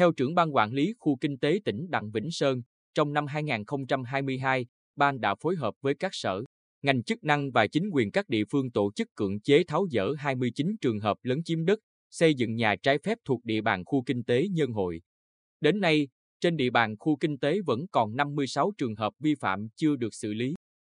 Theo trưởng ban quản lý khu kinh tế tỉnh Đặng Vĩnh Sơn, trong năm 2022, ban đã phối hợp với các sở, ngành chức năng và chính quyền các địa phương tổ chức cưỡng chế tháo dỡ 29 trường hợp lấn chiếm đất, xây dựng nhà trái phép thuộc địa bàn khu kinh tế Nhân Hội. Đến nay, trên địa bàn khu kinh tế vẫn còn 56 trường hợp vi phạm chưa được xử lý.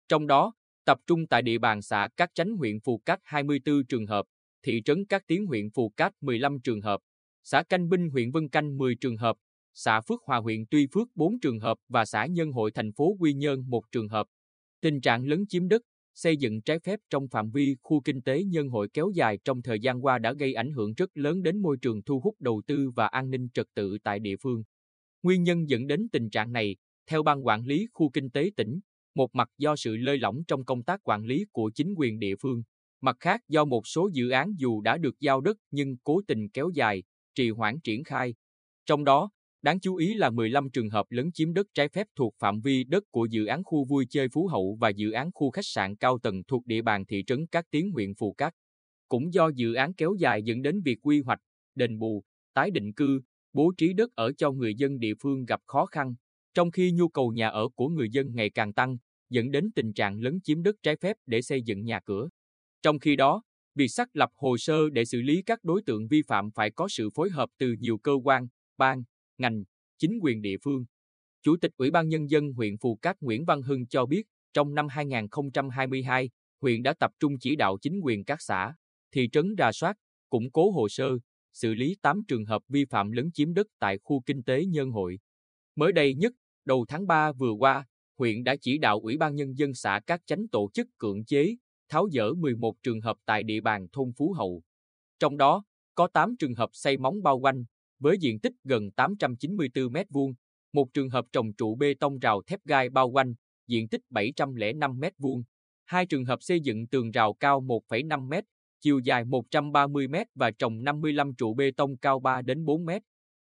Trong đó, tập trung tại địa bàn xã Cát Chánh huyện Phù Cát 24 trường hợp, thị trấn Cát Tiến huyện Phù Cát 15 trường hợp, xã Canh Binh huyện Vân Canh 10 trường hợp, xã Phước Hòa huyện Tuy Phước 4 trường hợp và xã Nhân Hội thành phố Quy Nhơn 1 trường hợp. Tình trạng lấn chiếm đất, xây dựng trái phép trong phạm vi khu kinh tế Nhân Hội kéo dài trong thời gian qua đã gây ảnh hưởng rất lớn đến môi trường thu hút đầu tư và an ninh trật tự tại địa phương. Nguyên nhân dẫn đến tình trạng này, theo ban quản lý khu kinh tế tỉnh, một mặt do sự lơi lỏng trong công tác quản lý của chính quyền địa phương, mặt khác do một số dự án dù đã được giao đất nhưng cố tình kéo dài, trì hoãn triển khai. Trong đó, đáng chú ý là 15 trường hợp lấn chiếm đất trái phép thuộc phạm vi đất của dự án khu vui chơi Phú Hậu và dự án khu khách sạn cao tầng thuộc địa bàn thị trấn Cát Tiến huyện Phù Cát. Cũng do dự án kéo dài dẫn đến việc quy hoạch, đền bù, tái định cư, bố trí đất ở cho người dân địa phương gặp khó khăn, trong khi nhu cầu nhà ở của người dân ngày càng tăng, dẫn đến tình trạng lấn chiếm đất trái phép để xây dựng nhà cửa. Trong khi đó, việc xác lập hồ sơ để xử lý các đối tượng vi phạm phải có sự phối hợp từ nhiều cơ quan, ban, ngành, chính quyền địa phương. Chủ tịch Ủy ban Nhân dân huyện Phù Cát Nguyễn Văn Hưng cho biết, trong năm 2022, huyện đã tập trung chỉ đạo chính quyền các xã, thị trấn rà soát, củng cố hồ sơ, xử lý 8 trường hợp vi phạm lấn chiếm đất tại khu kinh tế Nhân Hội. Mới đây nhất, đầu tháng 3 vừa qua, huyện đã chỉ đạo Ủy ban Nhân dân xã các chánh tổ chức cưỡng chế, tháo dỡ 11 trường hợp tại địa bàn thôn Phú Hậu. Trong đó, có 8 trường hợp xây móng bao quanh, với diện tích gần 894 m2, một trường hợp trồng trụ bê tông rào thép gai bao quanh, diện tích 705 m2, hai trường hợp xây dựng tường rào cao 1,5 m, chiều dài 130 m và trồng 55 trụ bê tông cao 3 đến 4 m.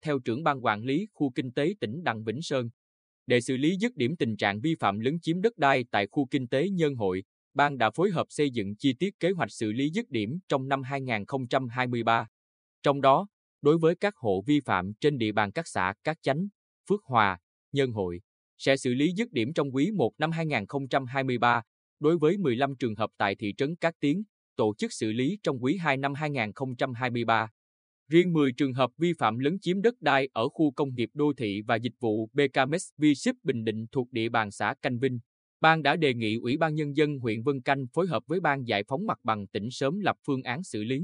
Theo trưởng ban quản lý khu kinh tế tỉnh Đặng Vĩnh Sơn, để xử lý dứt điểm tình trạng vi phạm lấn chiếm đất đai tại khu kinh tế Nhân Hội, ban đã phối hợp xây dựng chi tiết kế hoạch xử lý dứt điểm trong năm 2023. Trong đó, đối với các hộ vi phạm trên địa bàn các xã Cát Chánh, Phước Hòa, Nhân Hội, sẽ xử lý dứt điểm trong quý 1 năm 2023 đối với 15 trường hợp tại thị trấn Cát Tiến, tổ chức xử lý trong quý 2 năm 2023. Riêng 10 trường hợp vi phạm lấn chiếm đất đai ở khu công nghiệp đô thị và dịch vụ BKMS V-Ship Bình Định thuộc địa bàn xã Canh Vinh, Ban đã đề nghị Ủy ban Nhân dân huyện Vân Canh phối hợp với Ban giải phóng mặt bằng tỉnh sớm lập phương án xử lý.